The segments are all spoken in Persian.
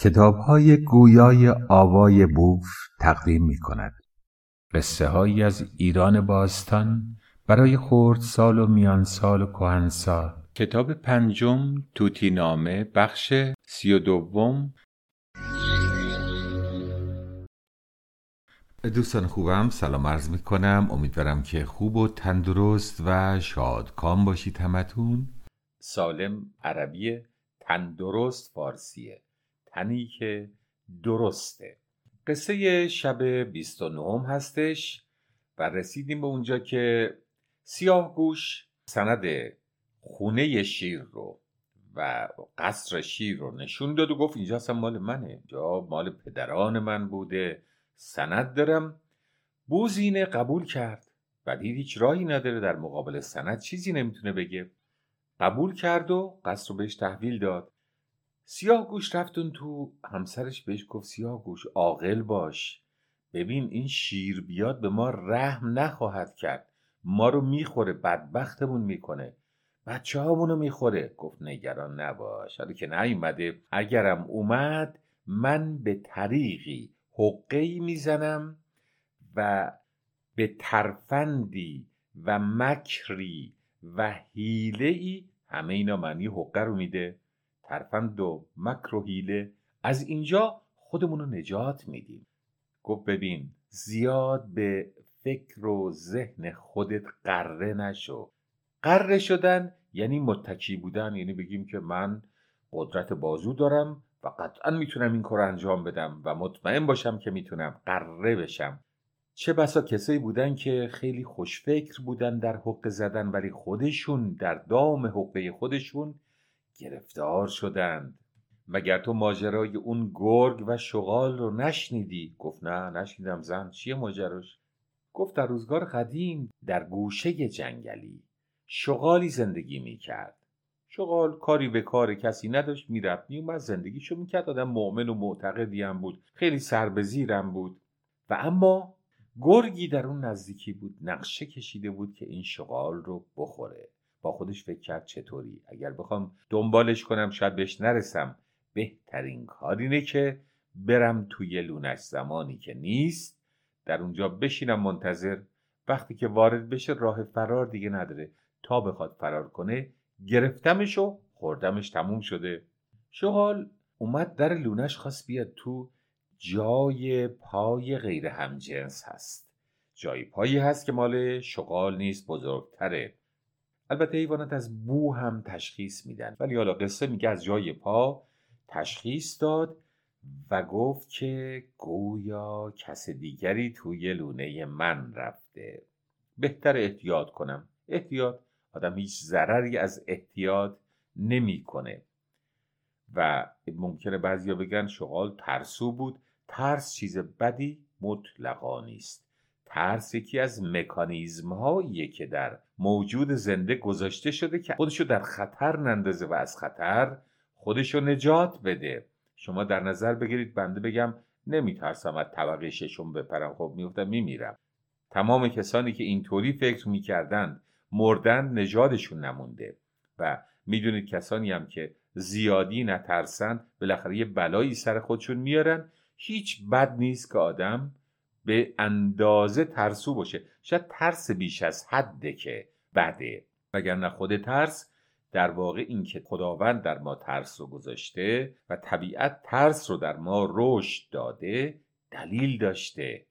کتاب های گویای آوای بوف تقدیم می کند. قصه هایی از ایران باستان برای خورد سال و میان سال و کهنسال. کتاب پنجم توتی نامه بخش سی و دوم. دوستان خوبم سلام عرض می کنم امیدوارم که خوب و تندرست و شادکام باشید همتون. سالم عربی تندرست فارسیه. تنی که درسته. قصه شب 29 هستش و رسیدیم به اونجا که سیاه گوش سند خونه شیر رو و قصر شیر رو نشون داد و گفت اینجا اصلا مال منه. اینجا مال پدران من بوده. سند دارم. بوزینه قبول کرد. و دید هیچ راهی نداره. در مقابل سند چیزی نمی‌تونه بگه. قبول کرد و قصر رو بهش تحویل داد. سیاه گوش رفتون تو همسرش بهش گفت سیاه گوش عاقل باش. ببین این شیر بیاد به ما رحم نخواهد کرد. ما رو می‌خوره بدبختمون می‌کنه. بچه هامونو می‌خوره. گفت نگران نباش. حالا که نیومده اگرم اومد من به طریقی حقه می‌زنم و به ترفندی و مکری و حیله ای همه اینا معنی حقه رو میده. ترفند و مکر و حیله. از اینجا خودمون رو نجات میدیم. گفت ببین زیاد به فکر و ذهن خودت قره نشو. قره شدن یعنی متکی بودن. یعنی بگیم که من قدرت بازو دارم و قطعا می‌تونم این کار انجام بدم و مطمئن باشم که می‌تونم قره بشم. چه بسا کسایی بودن که خیلی خوشفکر بودن در حق زدن ولی خودشون در دام حقه خودشون گرفتار شدند. مگر تو ماجرای اون گرگ و شغال رو نشنیدی؟ گفت نه نشنیدم زن. چیه ماجراش؟ گفت در روزگار قدیم در گوشه جنگلی شغالی زندگی می‌کرد. شغال کاری به کار کسی نداشت می‌رفت میومد زندگیشو می‌کرد. آدم مؤمن و معتقدی هم بود خیلی سربزیرم بود. و اما گرگی در اون نزدیکی بود نقشه کشیده بود که این شغال رو بخوره. با خودش فکر کرد چطوری. اگر بخوام دنبالش کنم شاید بهش نرسم بهترین کار اینه که برم توی لونش. زمانی که نیست در اونجا بشینم منتظر. وقتی که وارد بشه راه فرار دیگه نداره. تا بخواد فرار کنه گرفتمش و خوردمش تموم شده. شغال اومد در لونش خواست بیاد تو جای پای غیر همجنس هست. جای پایی هست که مال شغال نیست بزرگتره. البته حیوانات از بو هم تشخیص میدن. ولی حالا قصه میگه از جای پا تشخیص داد و گفت که گویا کس دیگری توی لونه من رفته. بهتر احتیاط کنم. احتیاط آدم هیچ ضرری از احتیاط نمی‌کنه. و ممکنه بعضیا بگن شغال ترسو بود. ترس چیز بدی مطلقا نیست. ترس یکی از مکانیزم هاییه که در موجود زنده گذاشته شده که خودشو در خطر نندازه و از خطر خودشو نجات بده. شما در نظر بگیرید بنده بگم نمیترسم از طبقه ششم بپرم. خب میفتم میمیرم. تمام کسانی که اینطوری فکر می‌کردند مردن نژادشون نمونده و می‌دونید کسانی هم که زیادی نترسن بالاخره یه بلایی سر خودشون میارن. هیچ بد نیست که آدم به اندازه ترسو باشه. شاید ترس بیش از حده که بده وگرنه خود ترس در واقع این که خداوند در ما ترس رو گذاشته و طبیعت ترس رو در ما رشد داده دلیل داشته.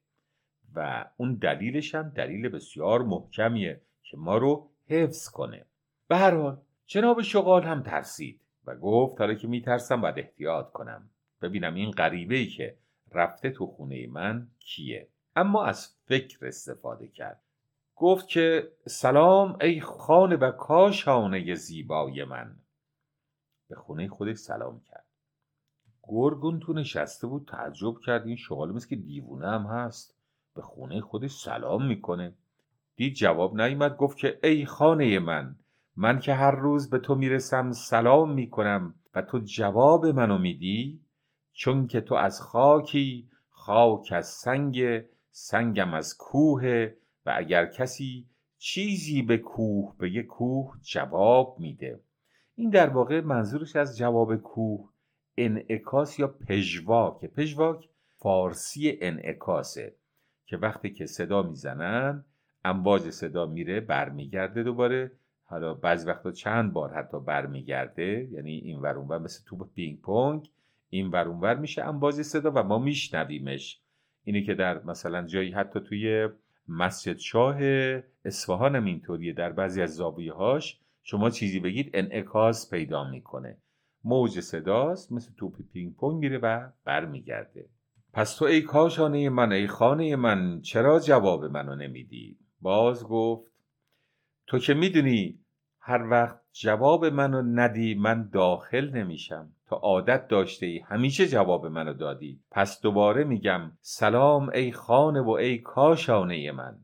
و اون دلیلش هم دلیل بسیار محکمیه که ما رو حفظ کنه. به هر حال جناب شغال هم ترسید و گفت حالا که میترسم باید احتیاط کنم. ببینم این غریبه ای که رفته تو خونه من کیه؟ اما از فکر استفاده کرد. گفت که سلام ای خانه و کاشانه زیبای من. به خونه خودش سلام کرد. گرگون تو نشسته بود تعجب کرد. این شغال مثل که دیوونه هم هست. به خونه خودش سلام می‌کنه. دید جواب نیومد. گفت که ای خانه من من که هر روز به تو می‌رسم سلام می‌کنم و تو جواب منو میدی؟ چون که تو از خاکی خاک از سنگ سنگم از کوه و اگر کسی چیزی به کوه به یه کوه جواب میده. این در واقع منظورش از جواب کوه انعکاس یا پژواک. پژواک فارسی انعکاسه که وقتی که صدا می‌زنن امواج صدا میره برمیگرده دوباره. حالا بعضی وقتا چند بار حتی برمیگرده یعنی این ور اونور مثل توپ پینگ پونگ. این ور اونور میشه. امواج صدا و ما میشنویمش. اینی که در مثلا جایی حتی توی مسجد شاه اصفهان هم اینطوریه. در بعضی از زاویه هاش شما چیزی بگید انعکاس پیدا می‌کنه. موج صداست مثل توپ پینگ پونگ میره و برمیگرده. پس تو ای کاشانه من ای خانه من چرا جواب منو نمیدی؟ باز گفت تو که می‌دونی هر وقت جواب منو ندی من داخل نمیشم. تا عادت داشته ای همیشه جواب منو دادی. پس دوباره میگم سلام ای خانه و ای کاشانه من.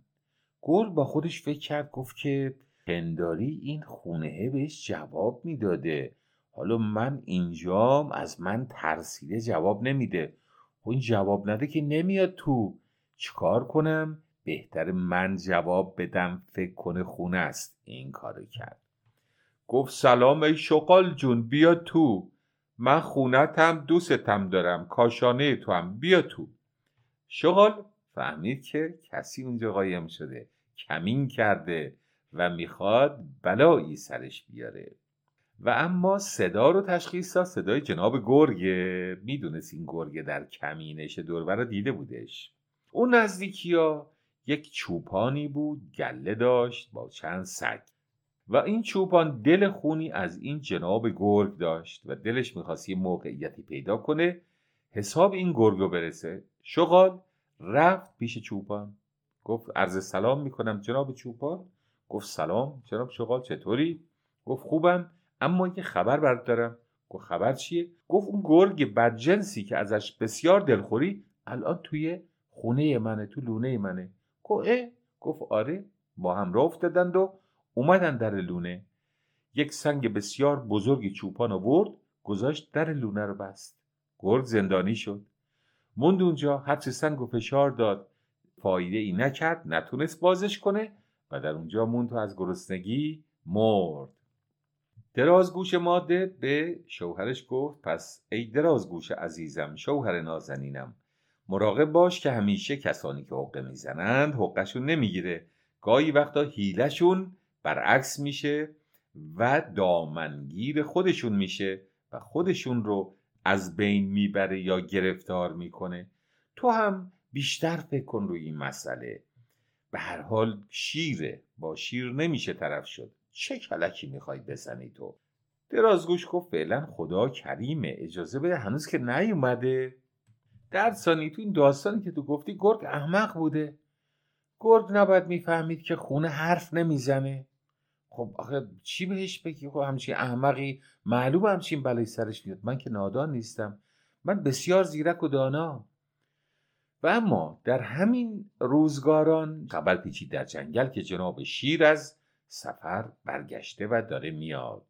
گل با خودش فکر کرد گفت که پنداری این خونه بهش جواب می‌داده. حالا من اینجام از من ترسیده جواب نمیده. خب این جواب نده که نمیاد تو. چیکار کنم؟ بهتر من جواب بدم فکر کنه خونه است. این کارو کرد. گفت سلام ای شقال جون بیا تو. من خونتم دوستم دارم کاشانه تو هم بیا تو. شغال فهمید که کسی اونجا قایم شده کمین کرده و می‌خواد بلایی سرش بیاره. و اما صدا رو تشخیص داد صدای جناب گرگه. می‌دونست این گرگه در کمینش دوربر رو دیده بودش. اون نزدیکی ها یک چوپانی بود گله داشت با چند سگ. و این چوپان دل خونی از این جناب گرگ داشت و دلش می‌خواست یه موقعیتی پیدا کنه. حساب این گرگ رو برسه. شغال رفت پیش چوپان. گفت عرض سلام می‌کنم جناب چوپان. گفت سلام جناب شغال چطوری؟ گفت خوبم اما یه خبر برات دارم. گفت خبر چیه؟ گفت اون گرگ بدجنسی که ازش بسیار دلخوری الان توی خونه منه تو لونه منه. گفت اه؟ گفت آره با هم راه افتادند و اومدن در لونه. یک سنگ بسیار بزرگی چوپان آورد گذاشت در لونه رو بست. گرگ زندانی شد. موند اونجا هرچه سنگ و فشار داد فایده ای نکرد نتونست بازش کنه و در اونجا موند و از گرسنگی مرد. درازگوش ماده به شوهرش گفت پس ای درازگوش عزیزم شوهر نازنینم مراقب باش که همیشه کسانی که حقه می‌زنند حقشون نمی‌گیره. گاهی وقتا هیلشون برعکس میشه و دامنگیر خودشون میشه و خودشون رو از بین می‌بره یا گرفتار می‌کنه. تو هم بیشتر فکر کن روی این مسئله. به هر حال شیره با شیر نمیشه طرف شد. چه کلکی می‌خوای بزنی تو؟ درازگوش گفت فعلا خدا کریمه. اجازه بده هنوز که نیومده. در ثانی تو این داستانی که تو گفتی گرگ احمق بوده. گرگ نباید می‌فهمید که خونه حرف نمی‌زنه. خب آخه چی بهش بگی؟ خب همچین احمقی معلوم همچین بلای سرش میاد. من که نادان نیستم. من بسیار زیرک و دانا. و اما در همین روزگاران خبر پیچید در جنگل که جناب شیر از سفر برگشته و داره میاد.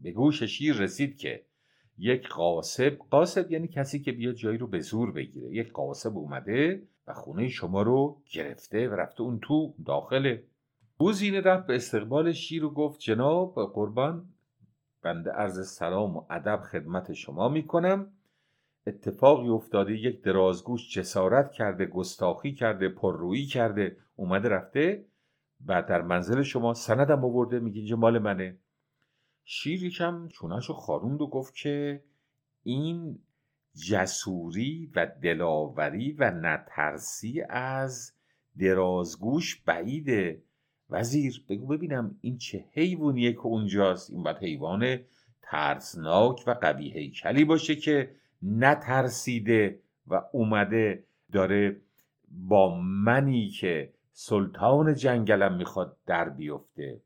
به گوش شیر رسید که یک قاسب قاسب یعنی کسی که بیاد جایی رو به زور بگیره. یک قاسب اومده و خونه شما رو گرفته و رفته اون تو داخله. بوزینه رفت به استقبال شیر و گفت جناب قربان بنده عرض سلام و ادب خدمت شما می‌کنم. اتفاقی افتاده یک درازگوش جسارت کرده گستاخی کرده پررویی کرده اومده رفته. و در منزل شما سندم آورده میگه اینجا مال منه. شیر یکم چونش خاروند و گفت که این جسوری و دلاوری و نترسی از درازگوش بعیده. وزیر بگو ببینم این چه حیوانیه که اونجاست. این باید حیوان ترسناک و قوی هیکلی باشه که نترسیده و اومده داره با منی که سلطان جنگلم می‌خواد در بیفته.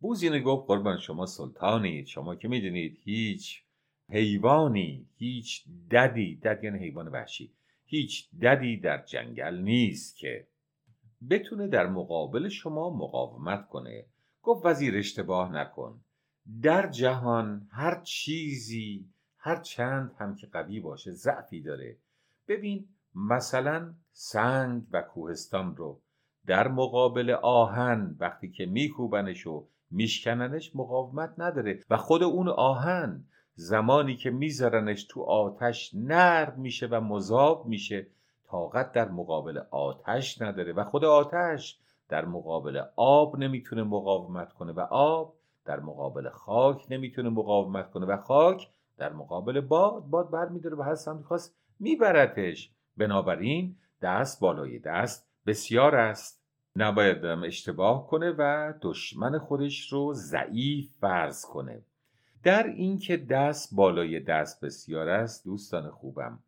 بوزینه گفت قربان شما سلطانید شما که می‌دونید هیچ حیوانی هیچ ددی دد یعنی حیوان وحشی هیچ ددی در جنگل نیست که بتونه در مقابل شما مقاومت کنه. گفت وزیر اشتباه نکن. در جهان هر چیزی هر چند هم که قوی باشه ضعفی داره. ببین مثلا سنگ و کوهستان رو در مقابل آهن وقتی که میکوبنش و میشکننش مقاومت نداره و خود اون آهن زمانی که میذارنش تو آتش نرم میشه و مذاب میشه طاقت در مقابل آتش نداره و خود آتش در مقابل آب نمی‌تونه مقاومت کنه و آب در مقابل خاک نمی‌تونه مقاومت کنه و خاک در مقابل باد باد بر میداره به هر سمتی خواست میبرتش بنابراین دست بالای دست بسیار است. نباید اشتباه کنه و دشمن خودش رو ضعیف فرض کنه. در اینکه دست بالای دست بسیار است دوستان خوبم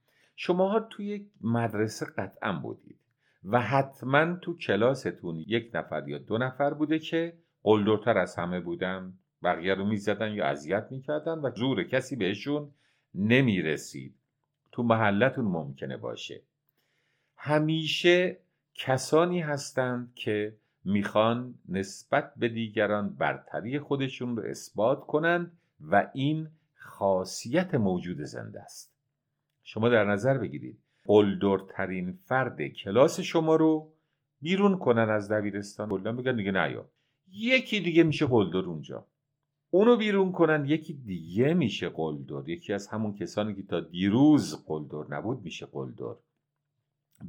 شماها توی مدرسه قطعا بودید و حتما تو کلاستون یک نفر یا دو نفر بوده که قلدرتر از همه بودن بقیه رو می‌زدن یا اذیت می‌کردن و زور کسی بهشون نمی‌رسید. تو محلتون ممکنه باشه. همیشه کسانی هستند که می‌خوان نسبت به دیگران برتری خودشون رو اثبات کنند و این خاصیت موجود زنده است. شما در نظر بگیرید. قلدرترین فرد کلاس شما رو بیرون کنن از دبیرستان. کلا بگن دیگه نیا یکی دیگه میشه قلدر اونجا. اونو بیرون کنن یکی دیگه میشه قلدر یکی از همون کسانی که تا دیروز قلدر نبود میشه قلدر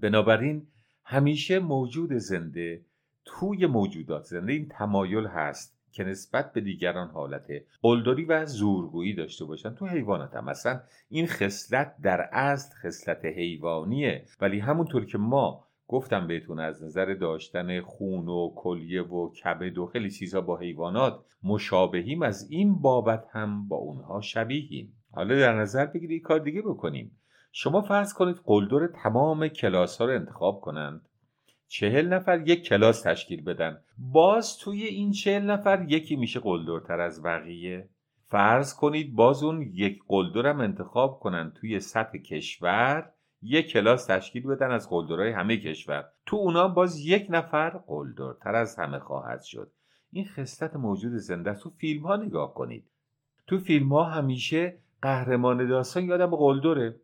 بنابراین همیشه موجود زنده توی موجودات زنده این تمایل هست که نسبت به دیگران حالت قلدری و زورگویی داشته باشن تو حیوانات هم. مثلا این خصلت در اصل خصلت حیوانیه. ولی همونطور که ما گفتم بهتون از نظر داشتن خون و کلیه و کبد و خیلی چیزها با حیوانات مشابهیم از این بابت هم با اونها شبیهیم. حالا در نظر بگیرید کار دیگه بکنیم. شما فرض کنید قلدر تمام کلاس ها رو انتخاب کنند. چهل نفر یک کلاس تشکیل بدن. باز توی این چهل نفر یکی میشه قلدرتر از بقیه. فرض کنید باز اون یک قلدرم انتخاب کنن توی سطح کشور یک کلاس تشکیل بدن از قلدرهای همه کشور. تو اونا باز یک نفر قلدرتر از همه خواهد شد. این خصلت موجود زنده تو فیلم ها نگاه کنید. تو فیلم ها همیشه قهرمان داستان یادم قلدره.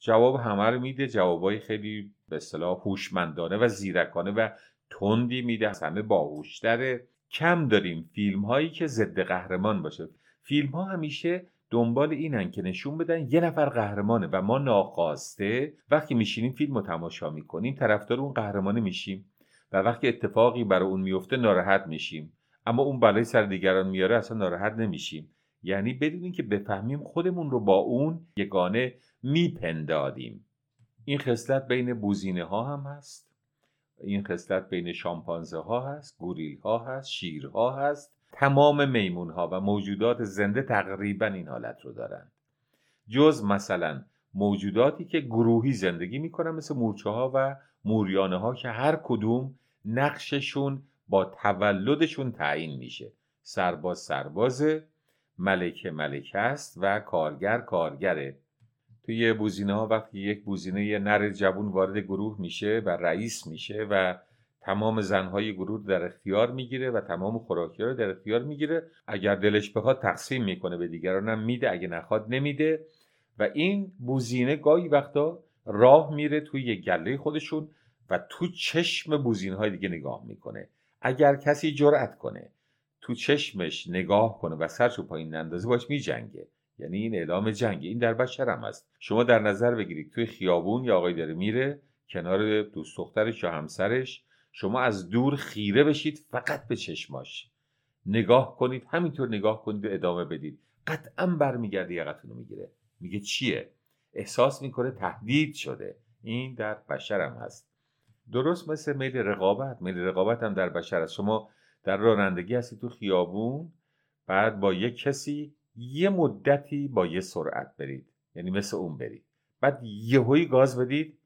جواب همه رو میده. جوابای خیلی به اصطلاح هوشمندانه و زیرکانه و تندی میده. همه باهوشتره. کم داریم فیلم هایی که ضد قهرمان باشه. فیلم ها همیشه دنبال اینن که نشون بدن یه نفر قهرمانه و ما ناخواسته. وقتی میشینیم فیلم رو تماشا می‌کنیم طرفدار اون قهرمانه میشیم و وقتی اتفاقی برای اون میفته ناراحت میشیم. اما اون بلای سر دیگران میاره اصلا ناراحت نمیشیم. یعنی بدون اینکه بفهمیم خودمون رو با اون یگانه میپندادیم این خصلت بین بوزینه ها هم هست. این خصلت بین شامپانزه ها هست گوریل ها هست شیرها هست. تمام میمون ها و موجودات زنده تقریبا این حالت رو دارند. جز مثلا موجوداتی که گروهی زندگی می‌کنن مثل مورچه ها و موریانه ها که هر کدوم نقششون با تولدشون تعیین میشه. سرباز سربازه ملکه ملکه است و کارگر کارگره. توی بوزینه ها وقتی یک بوزینه یه نر جوون وارد گروه میشه و رئیس میشه و تمام زنهای گروه در اختیار می‌گیره و تمام خوراکی رو در اختیار می‌گیره اگر دلش بخواد تقسیم می‌کنه به دیگرانم میده اگه نخواد نمیده. و این بوزینه گاهی وقتا راه میره توی یک گله خودشون و تو چشم بوزینه های دیگه نگاه می‌کنه. اگر کسی جرأت کنه تو چشمش نگاه کنه و سرشو پایین نندازه باش میجنگه. یعنی این اعلام جنگ. این در بشر هم هست. شما در نظر بگیرید. توی خیابون یا آقای داره میره کنار دوست دخترش یا همسرش. شما از دور خیره بشید فقط به چشماش. نگاه کنید. همینطور نگاه کنید و ادامه بدید. قطعا برمیگرده یقتون رو می‌گیره. میگه چیه؟ احساس می‌کنه تهدید شده. این در بشر هم هست. درست مثل میل رقابت. میل رقابت هم در بشر هست. شما در رانندگی هستی تو خیابون بعد با یک کسی یه مدتی با یه سرعت برید. یعنی مثل اون برید. بعد یهویی گاز بدید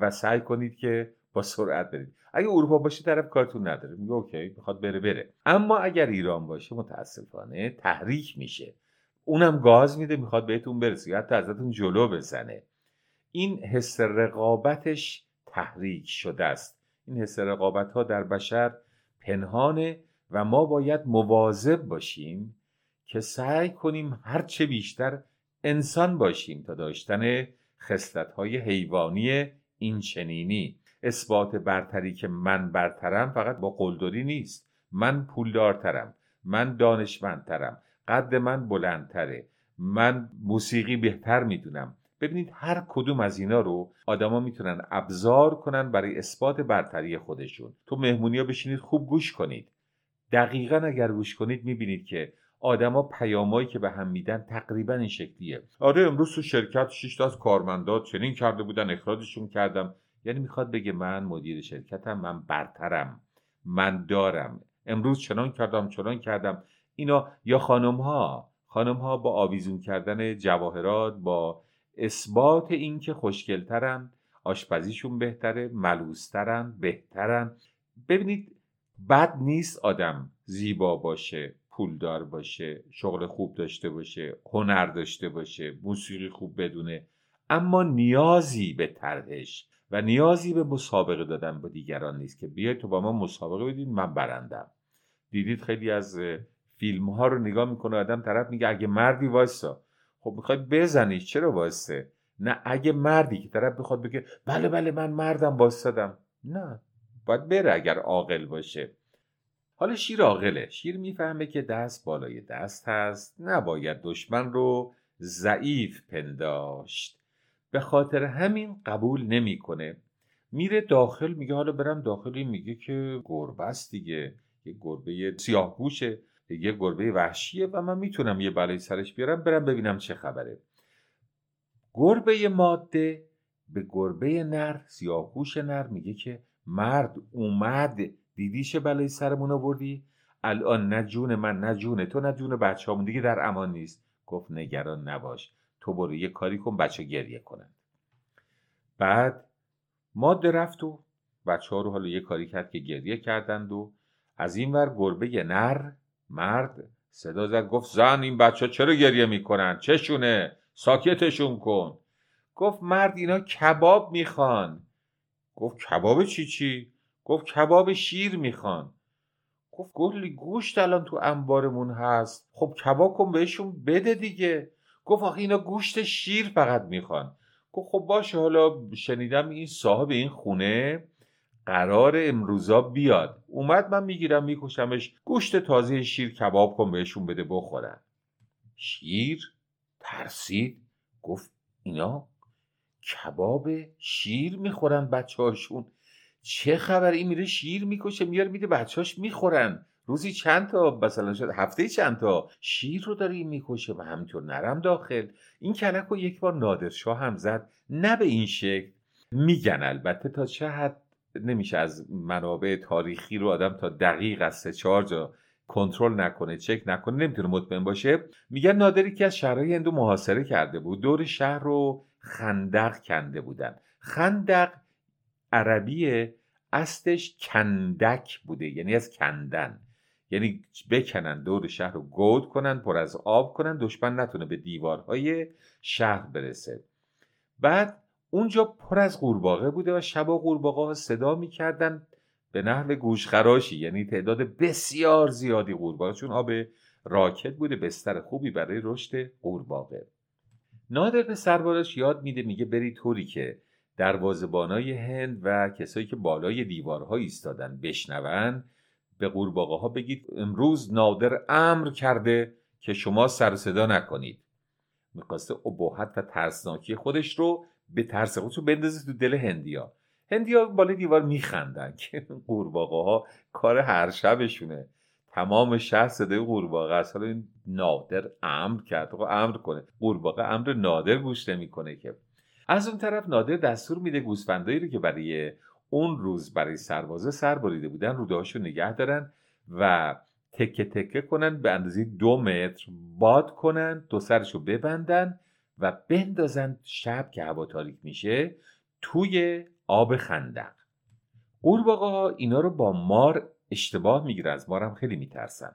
و سعی کنید که با سرعت برید. اگه اروپا باشه طرف کارتون نداره. میگه اوکی می‌خواد بره بره. اما اگر ایران باشه متاسفانه تحریک میشه. اونم گاز میده می‌خواد بهتون برسه حتی ازتون جلو بزنه. این حس رقابتش تحریک شده است. این حس رقابت ها در بشر پنهانه و ما باید مواظب باشیم که سعی کنیم هرچه بیشتر انسان باشیم تا داشتن های حیوانی این چنینی. اثبات برتری که من برترم فقط با قلدری نیست. من پولدارترم. من دانشمندترم. قد من بلندتره. من موسیقی بهتر می‌دونم. ببینید هر کدوم از اینا رو آدما می‌تونن ابزار کنن برای اثبات برتری خودشون. تو مهمونی ها بشینید خوب گوش کنید. دقیقا اگر گوش کنید می‌بینید که آدما پیامایی که به هم میدن تقریبا این شکلیه. آره امروز تو شرکت 6 از کارمندا چنین کرده بودن اخراجشون کردم. یعنی می‌خواد بگه من مدیر شرکتم من برترم من دارم. امروز چنان کردم چنان کردم. اینا یا خانم ها خانم ها با آویزون کردن جواهرات با اثبات اینکه خوشگلترن آشپزیشون بهتره ملوسترن بهترن. ببینید بد نیست آدم زیبا باشه. پولدار باشه شغل خوب داشته باشه هنر داشته باشه موسیقی خوب بدونه. اما نیازی به طرحش و نیازی به مسابقه دادن با دیگران نیست که بیاید تو با ما مسابقه بدید من برندم. دیدید خیلی از فیلم ها رو نگاه می‌کنه آدم طرف میگه اگه مردی وایسا. خب می‌خواد بزنی چرا وایسه؟ نه اگه مردی که طرف بخواد بگه بله بله من مردم وایسادم نه باید بره اگر عاقل باشه. حالا شیر عاقله. شیر می‌فهمه که دست بالای دست هست. نباید دشمن رو ضعیف پنداشت. به خاطر همین قبول نمی‌کنه. میره داخل میگه حالا برم داخلی میگه که گربه است دیگه. یه گربه سیاه گوشه یه گربه وحشیه و من می‌تونم یه بلای سرش بیارم برم ببینم چه خبره. گربه ماده به گربه نر سیاهگوش نر میگه که مرد اومد دیدیش بلای سرمون آوردی؟ الان نه جون من نه جون تو نه جون بچه همون دیگه در امان نیست. گفت نگران نباش. تو برو یه کاری کن بچه گریه کنند بعد ماده رفت و بچه ها رو حالا یه کاری کرد که گریه کردند و از این ور گربه نر مرد صدا زد. گفت زن این بچه چرا گریه می‌کنن؟ چشونه؟ ساکتشون کن. گفت مرد اینا کباب می‌خوان. گفت کباب چی چی؟ گفت کباب شیر می‌خوان. گفت گلی گوشت الان تو انبارمون هست. خب کباب کن بهشون بده دیگه. گفت آخه اینا گوشت شیر فقط می‌خوان. گفت خب باشه حالا شنیدم این صاحب این خونه قرار امروزا بیاد. اومد من می‌گیرم میکشمش. گوشت تازه شیر کباب کن بهشون بده بخورن. شیر؟ ترسید. گفت اینا کباب شیر می‌خورن بچه هاشون چه خبر؟ این میره شیر می‌کشه میاره میده بچهاش می‌خورن. روزی چند تا؟ مثلا شد هفته چند تا؟ شیر رو داره این می‌کشه و همینطور نرم داخل. این کلک رو یک بار نادرشاه هم زد. نه به این شکل. میگن البته تا چه حد نمیشه از منابع تاریخی رو آدم تا دقیق از سه چهار جا کنترل نکنه چک نکنه نمی‌تونه مطمئن باشه. میگن نادری که از شهرهای هندو محاصره کرده بود دور شهر رو خندق کنده بودن. خندق عربی استش کندک بوده یعنی از کندن. یعنی بکنن دور شهر رو گود کنن پر از آب کنن دشمن نتونه به دیوارهای شهر برسه. بعد اونجا پر از قورباغه بوده و شبا قورباغه ها صدا می‌کردن به نحو گوشخراشی. یعنی تعداد بسیار زیادی قورباغه چون آب راکت بوده بستر خوبی برای رشد قورباغه. نادر به سربارش یاد میده میگه بری طوری که دروازبانای هند و کسایی که بالای دیوارها ایستادن بشنون به قورباغه ها بگید امروز نادر امر کرده که شما سر صدا نکنید. می‌خواسته ابهت و ترسناکی خودش رو به ترس خودش رو بندازه تو دل هندیا. هندیا بالای دیوار میخندن که قورباغه ها کار هر شبشونه. تمام شهر صدای قورباغه است. حالا این نادر امر کرد. امر کنه. قورباغه امر نادر گوش نمی‌کنه که از اون طرف نادر دستور میده گوسفندایی رو که برای اون روز برای سربازه سر بریده بودن رودهاشو نگه دارن و تکه تکه کنن به اندازه دو متر باد کنن دو سرشو ببندن و بندازن شب که هوا تاریک میشه توی آب خندق. قورباغه ها اینا رو با مار اشتباه می‌گیره از مارم خیلی میترسن.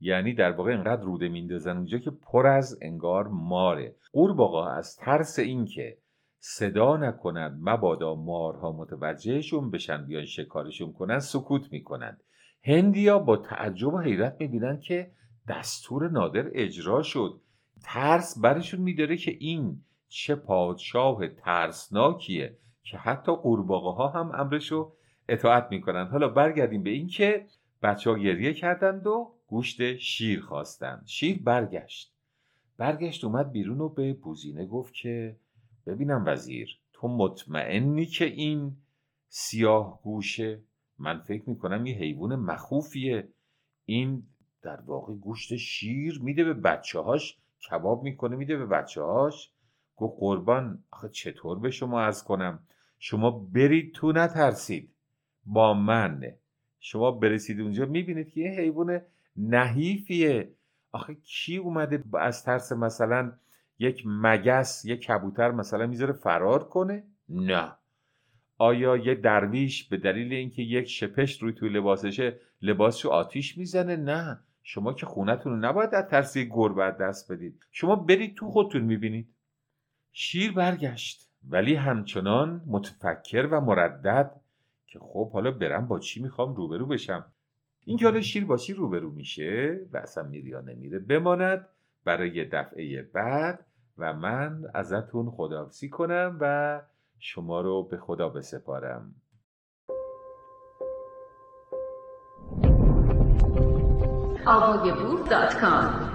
یعنی در واقع انقدر روده میندازن اونجا که پر از انگار ماره. قورباغه از ترس اینکه صدا نکنند مبادا مارها متوجهشون بشن بیان شکارشون کنن سکوت می‌کنند. هندیا با تعجب و حیرت می‌بینن که دستور نادر اجرا شد. ترس برشون میداره که این چه پادشاه ترسناکیه که حتی قورباغه ها هم امرشو اطاعت می‌کنند. حالا برگردیم به اینکه بچه ها گریه کردند و گوشت شیر خواستند. شیر برگشت. برگشت اومد بیرون و به بوزینه گفت که ببینم وزیر تو مطمئنی که این سیاه گوشه؟ من فکر می‌کنم یه حیوان مخوفیه. این در واقع گوشت شیر میده به بچه هاش کباب می‌کنه میده به بچه هاش گفت قربان آخه چطور به شما از کنم؟ شما برید تو نترسید. با من. شما برسید اونجا می‌بینید که یه حیوان نحیفیه. آخه کی اومده از ترس مثلا یک مگس یک کبوتر مثلا می‌ذاره فرار کنه؟ نه. آیا یه درویش به دلیل اینکه یک شپشت روی توی لباسشه لباسشو آتیش می‌زنه؟ نه. شما که خونتون رو نباید از ترس گربه دست بدید. شما برید تو خودتون می‌بینید. شیر برگشت. ولی همچنان متفکر و مردد که خب حالا برم با چی می‌خوام روبرو بشم؟ این که حالا شیر با چی روبرو میشه و اصلا میره یا نمیره بماند برای دفعه بعد و من ازتون خداحافظی کنم و شما رو به خدا بسپارم. آوایبو.com